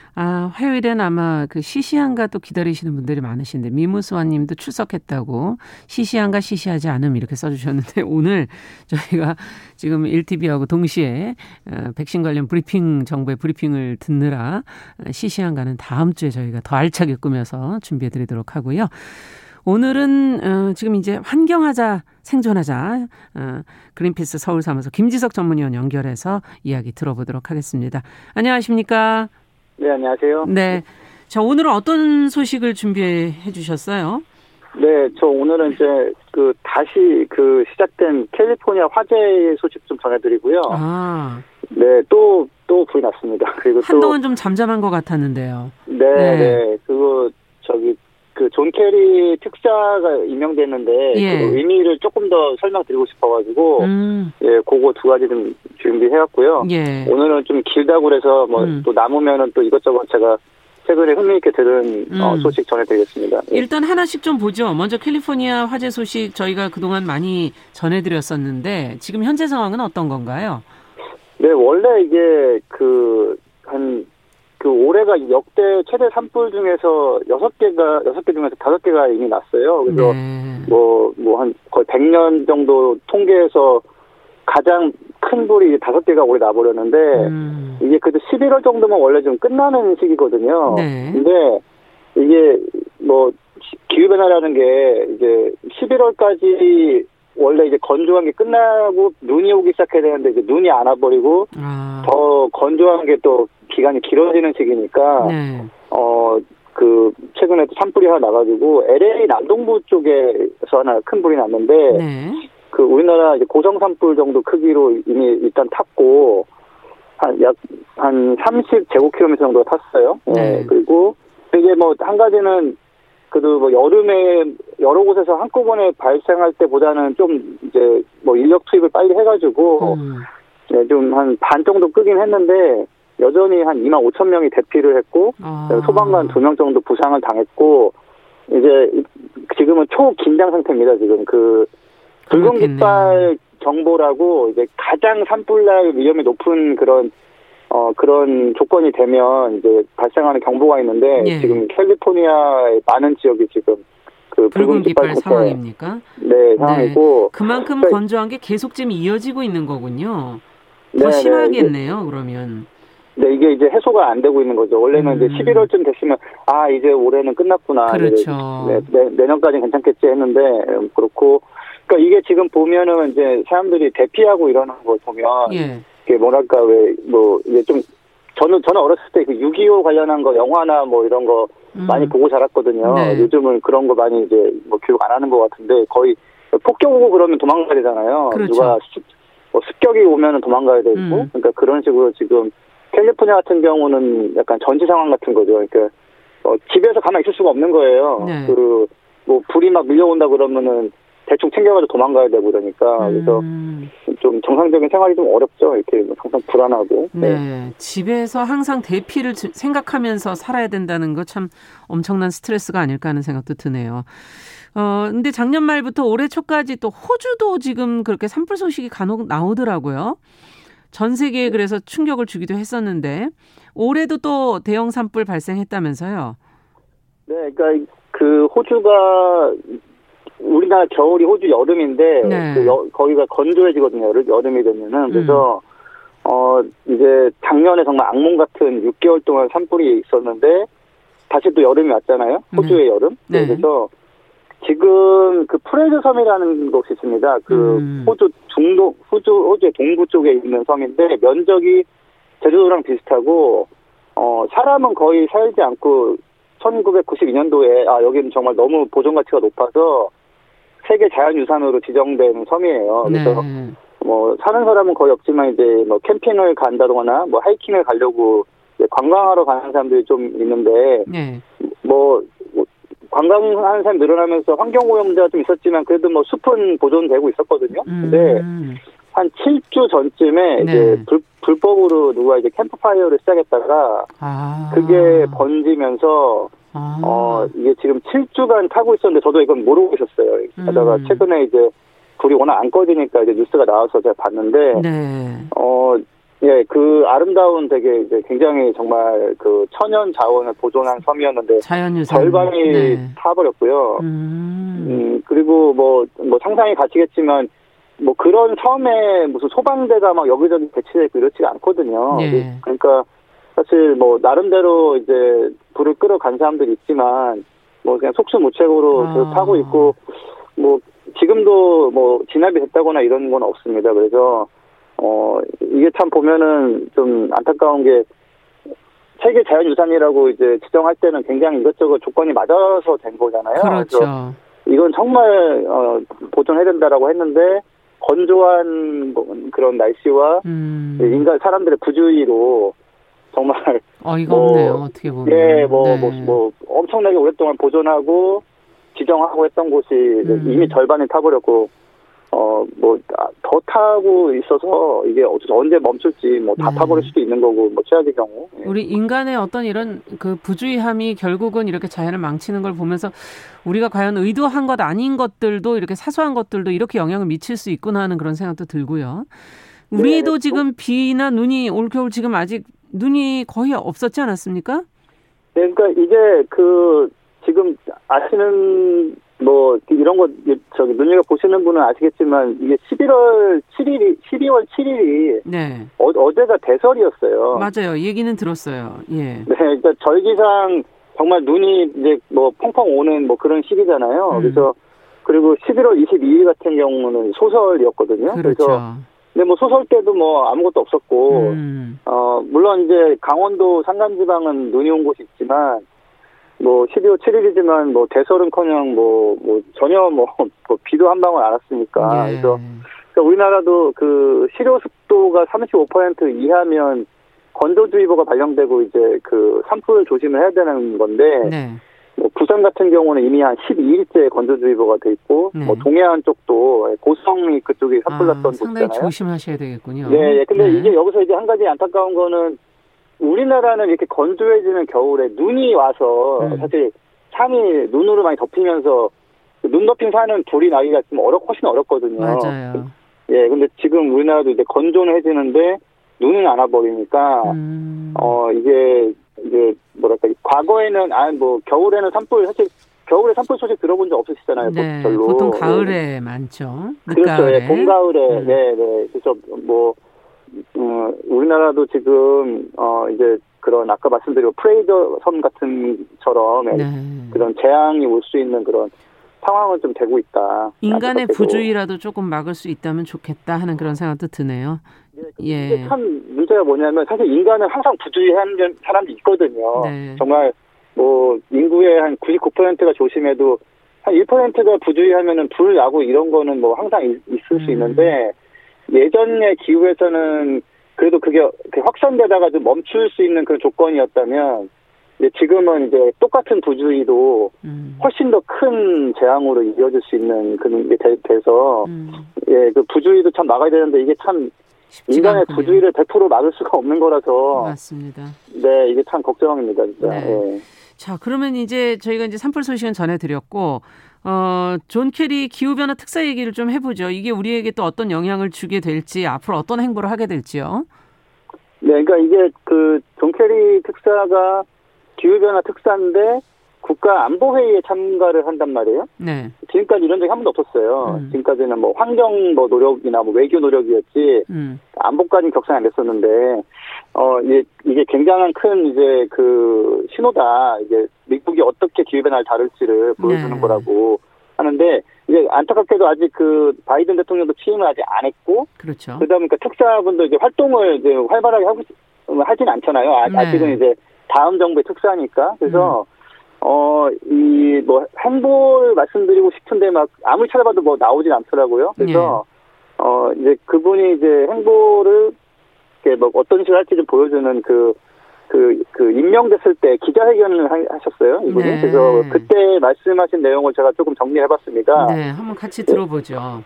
아, 화요일엔 아마 그 시시한가 또 기다리시는 분들이 많으신데 미무수아 님도 출석했다고 시시한가 시시하지 않음 이렇게 써 주셨는데 오늘 저희가 지금 1TV하고 동시에 어, 백신 관련 브리핑 정부의 브리핑을 듣느라 시시한가는 다음 주에 저희가 더 알차게 꾸며서 준비해 드리도록 하고요. 오늘은 어, 지금 이제 환경하자 생존하자 어, 그린피스 서울 사무소 김지석 전문위원 연결해서 이야기 들어보도록 하겠습니다. 안녕하십니까? 네, 안녕하세요. 네. 자, 오늘은 어떤 소식을 준비해 주셨어요? 네, 저 오늘은 이제 그 다시 그 시작된 캘리포니아 화재 소식 좀 전해드리고요. 아. 네, 또, 또 불이 났습니다. 그리고 한동안 좀 잠잠한 것 같았는데요. 네, 네, 네. 그거 저기 그 존 케리 특사가 임명됐는데 예. 그 의미를 조금 더 설명드리고 싶어가지고 음, 예, 그거 두 가지 좀 준비해왔고요. 예. 오늘은 좀 길다고 그래서 뭐 음. 또 남으면은 또 이것저것 제가 최근에 흥미있게 들은 어, 음. 소식 전해드리겠습니다. 예. 일단 하나씩 좀 보죠. 먼저 캘리포니아 화재 소식 저희가 그동안 많이 전해드렸었는데 지금 현재 상황은 어떤 건가요? 네, 원래 이게 그, 한, 그 올해가 역대 최대 산불 중에서 여섯 개가, 여섯 개 중에서 다섯 개가 이미 났어요. 그래서 네. 뭐, 뭐 한 거의 100년 정도 통계에서 가장 큰 불이 다섯 개가 올해 나버렸는데, 음, 이게 그래도 11월 정도면 원래 좀 끝나는 시기거든요. 네. 근데 이게 뭐 기후 변화라는 게 이제 11월까지 원래 이제 건조한 게 끝나고 눈이 오기 시작해야 되는데 이제 눈이 안 와버리고 아, 더 건조한 게 또 기간이 길어지는 시기니까 네. 어그 최근에 또 산불이 하나 나가지고 LA 남동부 쪽에서 하나 큰 불이 났는데 네. 그 우리나라 이제 고정 산불 정도 크기로 이미 일단 탔고 한 약 한 30 제곱킬로미터 정도 탔어요. 예, 네. 그리고 이게 뭐 한 가지는 그래도 뭐 여름에 여러 곳에서 한꺼번에 발생할 때보다는 좀 이제 뭐 인력 투입을 빨리 해가지고 음, 네, 좀한 반 정도 끄긴 했는데 여전히 한 2만 5천 명이 대피를 했고 아. 소방관 두명 정도 부상을 당했고 이제 지금은 초긴장 상태입니다. 지금 그 붉은. 깃발 정보라고 이제 가장 산불날 위험이 높은 그런 어 그런 조건이 되면 이제 발생하는 경보가 있는데 예. 지금 캘리포니아의 많은 지역이 지금 그 붉은 깃발 상황입니까? 네 상황이고 그만큼 네. 건조한 게 계속 지금 이어지고 있는 거군요. 더 네, 네, 심하겠네요, 그러면. 네, 이게 이제 해소가 안 되고 있는 거죠. 원래는 음. 이제 11월쯤 됐으면 아 이제 올해는 끝났구나. 그렇죠. 이제 네, 내, 내년까지는 괜찮겠지 했는데 음, 그렇고 그러니까 이게 지금 보면은 이제 사람들이 대피하고 이러는 걸 보면 예. 이게 뭐랄까 왜 뭐 이게 좀 저는 저는 어렸을 때 그 6.25 관련한 거 영화나 뭐 이런 거 음. 많이 보고 자랐거든요. 네. 요즘은 그런 거 많이 이제 뭐 교육 안 하는 것 같은데 거의 폭격 오고 그러면 도망가야 되잖아요. 그렇죠. 누가 습, 뭐 습격이 오면 은 도망가야 되고 음. 그러니까 그런 식으로 지금 캘리포니아 같은 경우는 약간 전시 상황 같은 거죠. 그러니까 어, 집에서 가만 있을 수가 없는 거예요. 네. 그뭐 불이 막 밀려온다 그러면은 대충 챙겨가지고 도망가야 되고 그러니까 그래서 음. 좀 정상적인 생활이 좀 어렵죠. 이렇게 뭐 항상 불안하고. 네. 집에서 항상 대피를 지- 생각하면서 살아야 된다는 거 참 엄청난 스트레스가 아닐까 하는 생각도 드네요. 어, 근데 작년 말부터 올해 초까지 또 호주도 지금 그렇게 산불 소식이 간혹 나오더라고요. 전 세계에 그래서 충격을 주기도 했었는데 올해도 또 대형 산불 발생했다면서요. 네, 그러니까 그 호주가 우리나라 겨울이 호주 여름인데 네. 그 여- 거기가 건조해지거든요. 여름, 여름이 되면은 그래서 어 이제 작년에 정말 악몽 같은 6개월 동안 산불이 있었는데 다시 또 여름이 왔잖아요. 호주의 여름. 네. 그래서 지금 그 프레즈 섬이라는 곳이 있습니다. 그 음. 호주 중동 호주 호주의 동부 쪽에 있는 섬인데 면적이 제주도랑 비슷하고 어 사람은 거의 살지 않고 1992년도에 아 여기는 정말 너무 보존 가치가 높아서 세계 자연유산으로 지정된 섬이에요. 그래서 네. 뭐 사는 사람은 거의 없지만 이제 뭐 캠핑을 간다거나 뭐 하이킹을 가려고 관광하러 가는 사람들이 좀 있는데 네. 뭐 관광하는 사람 늘어나면서 환경 오염자가 좀 있었지만 그래도 뭐 숲은 보존되고 있었거든요. 근데 음. 한 7주 전쯤에 네. 이제 불, 불법으로 누가 이제 캠프파이어를 시작했다가 아. 그게 번지면서 아. 어 이게 지금 7주간 타고 있었는데 저도 이건 모르고 있었어요. 하다가 음. 최근에 이제 불이 워낙 안 꺼지니까 이제 뉴스가 나와서 제가 봤는데 네. 어 예, 그 아름다운 되게 이제 굉장히 정말 그 천연 자원을 보존한 섬이었는데 자연유산. 절반이 네. 타버렸고요. 음. 음, 그리고 뭐, 뭐 상상이 가시겠지만, 뭐 그런 섬에 무슨 소방대가 막 여기저기 배치되어 있고 이렇지가 않거든요. 네. 그러니까 사실 뭐 나름대로 이제 불을 끌어간 사람들이 있지만, 뭐 그냥 속수무책으로 아. 계속 타고 있고, 뭐 지금도 뭐 진압이 됐다거나 이런 건 없습니다. 그래서, 어, 이게 참 보면은 좀 안타까운 게, 세계 자연유산이라고 이제 지정할 때는 굉장히 이것저것 조건이 맞아서 된 거잖아요. 그렇죠. 이건 정말 어, 보존해야 된다라고 했는데 건조한 뭐 그런 날씨와 음. 인간 사람들의 부주의로 정말 어이가 뭐, 없네요. 어떻게 보면. 예, 뭐, 네. 뭐, 뭐, 엄청나게 오랫동안 보존하고 지정하고 했던 곳이 음. 이미 절반이 타버렸고, 어, 뭐, 아, 더 타고 있어서 이게 어- 언제 멈출지 뭐다 네. 타버릴 수도 있는 거고, 뭐, 최악의 경우. 예. 우리 인간의 어떤 이런 그 부주의함이 결국은 이렇게 자연을 망치는 걸 보면서 우리가 과연 의도한 것 아닌 것들도 이렇게 사소한 것들도 이렇게 영향을 미칠 수 있구나 하는 그런 생각도 들고요. 우리도 네. 지금 비나 눈이 올겨울 지금 아직 눈이 거의 없었지 않았습니까? 네, 그러니까 이게 그, 지금 아시는 뭐, 이런 거, 저기, 눈여겨 보시는 분은 아시겠지만, 이게 11월 7일이, 12월 7일이 네. 어, 어제가 대설이었어요. 맞아요. 얘기는 들었어요. 예. 네, 그러니까 절기상 정말 눈이 이제 뭐 펑펑 오는 뭐 그런 시기잖아요. 음. 그래서 그리고 11월 22일 같은 경우는 소설이었거든요. 그렇죠. 근데 뭐 소설 때도 뭐 아무것도 없었고 음. 어 물론 이제 강원도 산간지방은 눈이 온 곳이 있지만 뭐 12월 7일이지만 뭐 대설은커녕 뭐 뭐 전혀 뭐, 뭐 비도 한 방울 안 왔으니까 예. 그래서 그러니까 우리나라도 그 실효 습도가 35% 이하면 건조주의보가 발령되고 이제 그 산불 조심을 해야 되는 건데 네. 뭐 부산 같은 경우는 이미 한 12일째 건조주의보가 돼 있고 네. 뭐 동해안 쪽도 고성이 그쪽에 산불 아, 났던 상당히 곳이잖아요. 조심하셔야 되겠군요. 네, 예. 근데 네. 이게 여기서 이제 한 가지 안타까운 거는 우리나라는 이렇게 건조해지는 겨울에 눈이 와서 음. 사실 산이 눈으로 많이 덮이면서 눈 덮인 산은 불이 나기가 좀 어렵 훨씬 어렵거든요. 맞아요. 예, 근데 지금 우리나라도 이제 건조는 해지는데 눈은 안 와버리니까 음. 어 이게 이제 뭐랄까 과거에는 아뭐 겨울에는 산불 사실 겨울에 산불 소식 들어본 적 없으시잖아요. 네, 별로. 보통 네. 가을에 많죠. 그렇죠. 예, 봄 가을에 음. 네, 네. 그래서 뭐 어, 우리나라도 지금 어 이제 그런 아까 말씀드린 프레이저 섬 같은처럼 네. 그런 재앙이 올 수 있는 그런 상황은 좀 되고 있다. 인간의 안타깝게도. 부주의라도 조금 막을 수 있다면 좋겠다 하는 그런 생각도 드네요. 예. 이게 참 문제가 뭐냐면 사실 인간은 항상 부주의하는 사람도 있거든요. 네. 정말 뭐 인구의 한 99%가 조심해도 한 1%가 부주의하면은 불 나고 이런 거는 뭐 항상 있, 을수 음. 있는데 예전의 기후에서는 그래도 그게 이렇게 확산되다가 좀 멈출 수 있는 그런 조건이었다면 이제 지금은 이제 똑같은 부주의도 음. 훨씬 더 큰 재앙으로 이어질 수 있는 그런 게 돼, 돼서 음. 예, 그 부주의도 참 막아야 되는데 이게 참 인간의 않군요. 부주의를 100% 막을 수가 없는 거라서 맞습니다. 네, 이게 참 걱정입니다, 진짜. 네. 예. 자, 그러면 이제 저희가 이제 산불 소식은 전해드렸고, 어, 존 케리 기후변화 특사 얘기를 좀 해보죠. 이게 우리에게 또 어떤 영향을 주게 될지, 앞으로 어떤 행보를 하게 될지요. 네, 그러니까 이게 그 존 케리 특사가 기후변화 특사인데 국가 안보회의에 참가를 한단 말이에요. 네. 지금까지 이런 적이 한 번도 없었어요. 음. 지금까지는 뭐 환경 뭐 노력이나 뭐 외교 노력이었지 음. 안보까지는 격상이 안 됐었는데 어 이게 이게 굉장한 큰 이제 그 신호다. 이제 미국이 어떻게 기후변화를 다룰지를 보여주는 네. 거라고 하는데 이제 안타깝게도 아직 그 바이든 대통령도 취임을 아직 안 했고 그렇죠. 그러다 보니까 특사분도 이제 활동을 이제 활발하게 하고 있- 하진 않잖아요. 아, 네. 아직은 이제 다음 정부의 특사니까. 그래서 어, 이, 뭐, 행보를 말씀드리고 싶은데 막, 아무리 찾아봐도 뭐 나오진 않더라고요. 그래서, 어, 이제 그분이 이제 행보를, 뭐 어떤 식으로 할지 좀 보여주는 그, 그, 그, 임명됐을 때 기자회견을 하- 하셨어요. 이분이. 네. 그래서 그때 말씀하신 내용을 제가 조금 정리해봤습니다. 네, 한번 같이 들어보죠.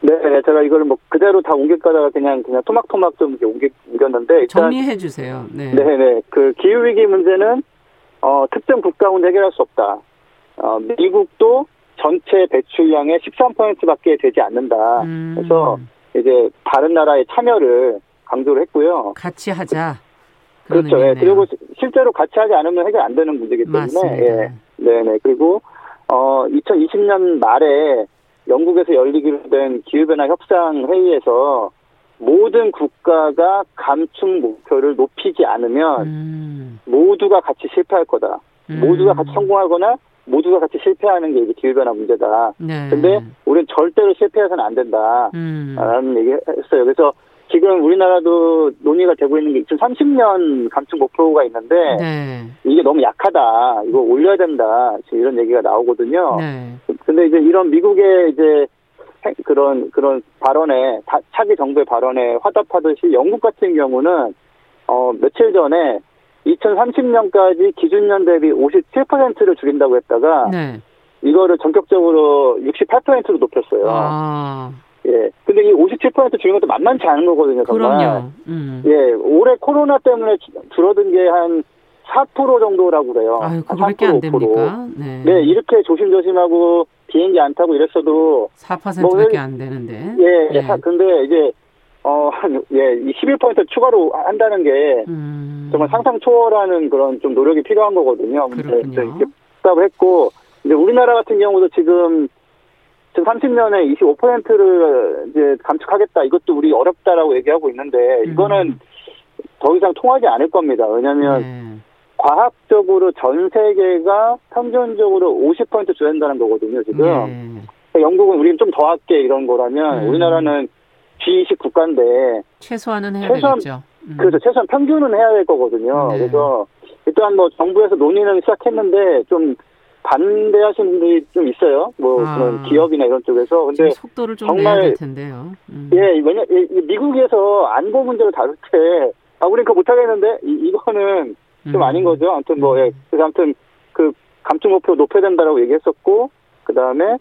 네, 네, 제가 이거를 뭐 그대로 다 옮길까다가 그냥 그냥 토막토막 좀 이렇게 옮기, 옮겼는데 일단 정리해 주세요. 네. 네, 네, 그 기후 위기 문제는 어 특정 국가 혼자 해결할 수 없다. 어 미국도 전체 배출량의 13%밖에 되지 않는다. 음, 그래서 이제 다른 나라의 참여를 강조를 했고요. 같이 하자. 그렇죠. 예. 그리고 시- 실제로 같이 하지 않으면 해결 안 되는 문제이기 때문에 맞습니다. 예. 네네. 그리고, 어, 2020년 말에 영국에서 열리기로 된 기후변화 협상 회의에서 모든 국가가 감축 목표를 높이지 않으면 음, 모두가 같이 실패할 거다. 음. 모두가 같이 성공하거나 모두가 같이 실패하는 게 이제 기후변화 문제다. 네. 근데 우리는 절대로 실패해서는 안 된다. 음, 라는 얘기 했어요. 그래서 지금 우리나라도 논의가 되고 있는 게 2030년 감축 목표가 있는데 네. 이게 너무 약하다. 이거 올려야 된다. 이런 얘기가 나오거든요. 네. 근데 이제 이런 미국의 이제 그런 그런 발언에 차기 정부의 발언에 화답하듯이 영국 같은 경우는 어 며칠 전에 2030년까지 기준년 대비 57%를 줄인다고 했다가 네. 이거를 전격적으로 68%로 높였어요. 아. 예. 근데 이 57% 줄인 것도 만만치 않은 거거든요, 정말. 그럼요. 음. 예. 올해 코로나 때문에 줄어든 게 한 4% 정도라고 그래요. 아유, 그거밖에 안 됩니까? 네. 네. 이렇게 조심조심하고 비행기 안 타고 이랬어도 4%밖에 뭐, 안 되는데. 예. 예. 근데 이제 어, 한, 예, 11% 추가로 한다는 게 음. 정말 상상 초월하는 그런 좀 노력이 필요한 거거든요. 그렇군요. 이렇게 답을 했고, 이제 우리나라 같은 경우도 지금 지금 30년에 25%를 이제 감축하겠다. 이것도 우리 어렵다라고 얘기하고 있는데 이거는 음. 더 이상 통하지 않을 겁니다. 왜냐하면 네. 과학적으로 전 세계가 평균적으로 50% 줄인다는 거거든요. 지금 네. 영국은 우리는 좀 더 할게 이런 거라면 음. 우리나라는 G20 국가인데 최소한은 해야 최소한, 되겠죠. 음. 그렇죠. 최소한 평균은 해야 될 거거든요. 네. 그래서 일단 뭐 정부에서 논의는 시작했는데 좀 반대하시는 분들이 좀 있어요. 뭐 아. 그런 기업이나 이런 쪽에서. 근데 속도를 좀 정말 내야 될 텐데요. 음. 예, 왜냐 미국에서 안보 문제를 다룰 때 아, 우린 그거 못 하겠는데 이, 이거는 좀 음. 아닌 거죠. 아무튼 뭐 예. 그래서 아무튼 그 감축 목표 높여야 된다라고 얘기했었고 그 다음에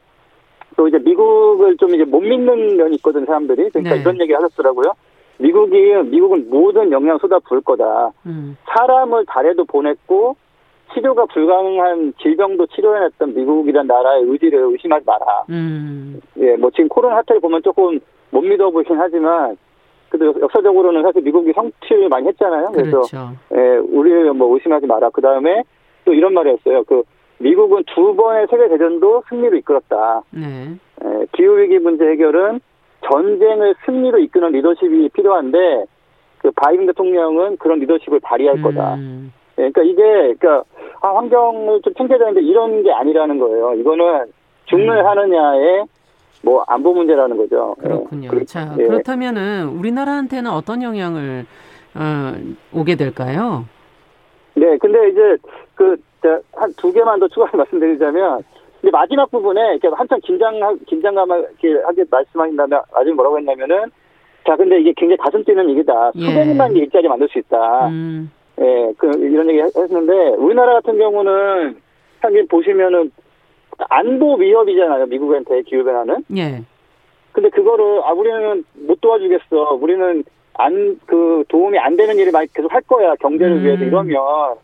또 이제 미국을 좀 이제 못 믿는 면이 있거든 사람들이 그러니까 네. 이런 얘기 하셨더라고요. 미국이 미국은 모든 영양 쏟아 부을 거다. 음. 사람을 달에도 보냈고 치료가 불가능한 질병도 치료해냈던 미국이란 나라의 의지를 의심하지 마라. 음. 예, 뭐 지금 코로나 사태를 보면 조금 못 믿어 보이긴 하지만 그래도 역사적으로는 사실 미국이 성취를 많이 했잖아요. 그래서 그렇죠. 예, 우리를 뭐 의심하지 마라. 그 다음에 또 이런 말이 었어요. 그 미국은 두 번의 세계 대전도 승리로 이끌었다. 네. 예, 기후 위기 문제 해결은 전쟁을 승리로 이끄는 리더십이 필요한데 그 바이든 대통령은 그런 리더십을 발휘할 음. 거다. 예, 그러니까 이게 그러니까 아, 환경을 좀 챙겨야 되는데 이런 게 아니라는 거예요. 이거는 중을 음. 하느냐의 뭐 안보 문제라는 거죠. 예. 그렇군요. 예. 자 예. 그렇다면은 우리나라한테는 어떤 영향을 어, 오게 될까요? 네, 근데 이제 그 한 두 개만 더 추가로 말씀드리자면 근데 마지막 부분에 이렇게 한참 긴장 긴장감을 이렇게 하게 말씀하신다면 아직 뭐라고 했냐면은 자 근데 이게 굉장히 가슴 뛰는 얘기다. 예. 수백만 개 일자리 만들 수 있다. 음. 예, 그 이런 얘기 했는데 우리나라 같은 경우는 사실 보시면은 안보 위협이잖아요. 미국한테 기후 변화는. 예. 근데 그거를 아 우리는 못 도와주겠어. 우리는 안 그 도움이 안 되는 일을 많이 계속 할 거야 경제를 음. 위해서 이러면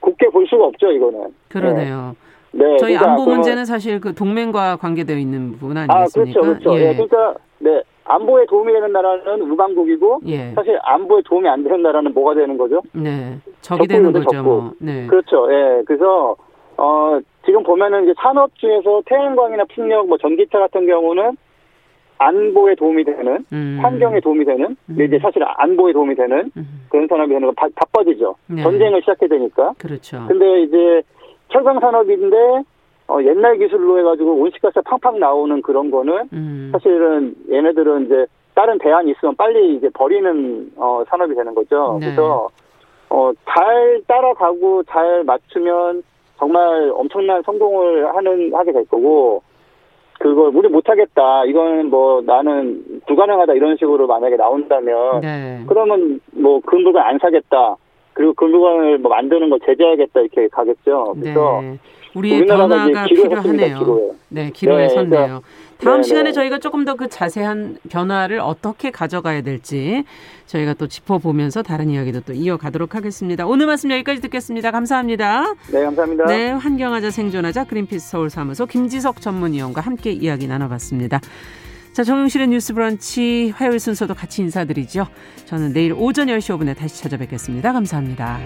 곱게 볼 수가 없죠 이거는. 그러네요. 네. 네 저희 그러니까 안보 문제는 사실 그 동맹과 관계되어 있는 부분 아니겠습니까? 아 그렇죠, 그렇죠. 예. 예. 그러니까 네 안보에 도움이 되는 나라는 우방국이고 예. 사실 안보에 도움이 안 되는 나라는 뭐가 되는 거죠? 네, 적이 되는 거죠. 적국. 뭐. 네. 그렇죠. 예. 그래서 어 지금 보면은 이제 산업 중에서 태양광이나 풍력, 뭐 전기차 같은 경우는 안보에 도움이 되는 음. 환경에 도움이 되는 음. 이제 사실 안보에 도움이 되는 음. 그런 산업이 되는 거 바, 바빠지죠. 네. 전쟁을 시작해야 되니까. 그렇죠. 근데 이제 철강 산업인데 어, 옛날 기술로 해가지고 온실가스 팡팡 나오는 그런 거는 음. 사실은 얘네들은 이제 다른 대안이 있으면 빨리 이제 버리는 어, 산업이 되는 거죠. 네. 그래서 어, 잘 따라가고 잘 맞추면 정말 엄청난 성공을 하는 하게 될 거고 그걸 우리 못하겠다 이거는 뭐 나는 불가능하다 이런 식으로 만약에 나온다면 네. 그러면 뭐그 물건 안 사겠다 그리고 그 물건을 뭐 만드는 거 제재하겠다 이렇게 가겠죠. 그래서 네. 우리의 변화가 필요하네요. 기로에. 네, 기로에 네, 섰네요. 그러니까, 다음 네 시간에 네. 저희가 조금 더 그 자세한 변화를 어떻게 가져가야 될지 저희가 또 짚어보면서 다른 이야기도 또 이어가도록 하겠습니다. 오늘 말씀 여기까지 듣겠습니다. 감사합니다. 네, 감사합니다. 네, 환경하자 생존하자 그린피스 서울사무소 김지석 전문위원과 함께 이야기 나눠봤습니다. 자, 정용실의 뉴스 브런치 화요일 순서도 같이 인사드리죠. 저는 내일 오전 10시 5분에 다시 찾아뵙겠습니다. 감사합니다.